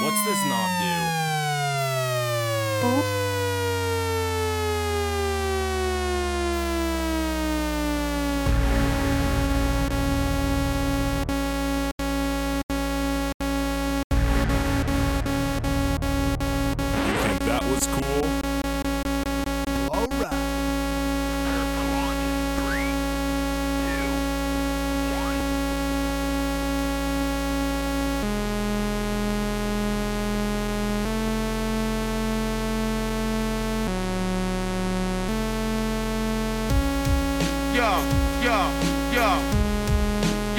What's this knob do? Both. You think that was cool?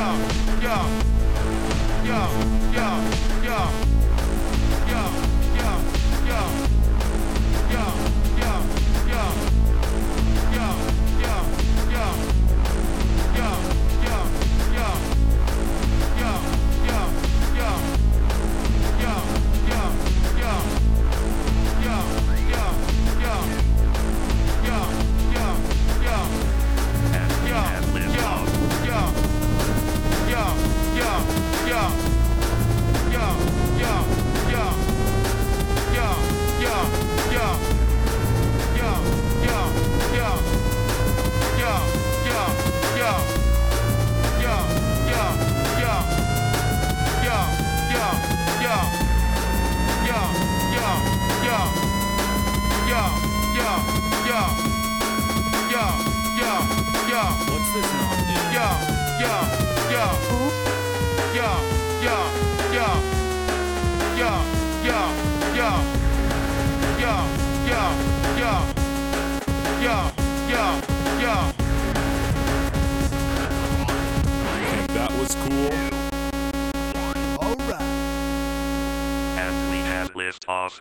yo, yo, yo. That was cool. All right. And we have liftoff.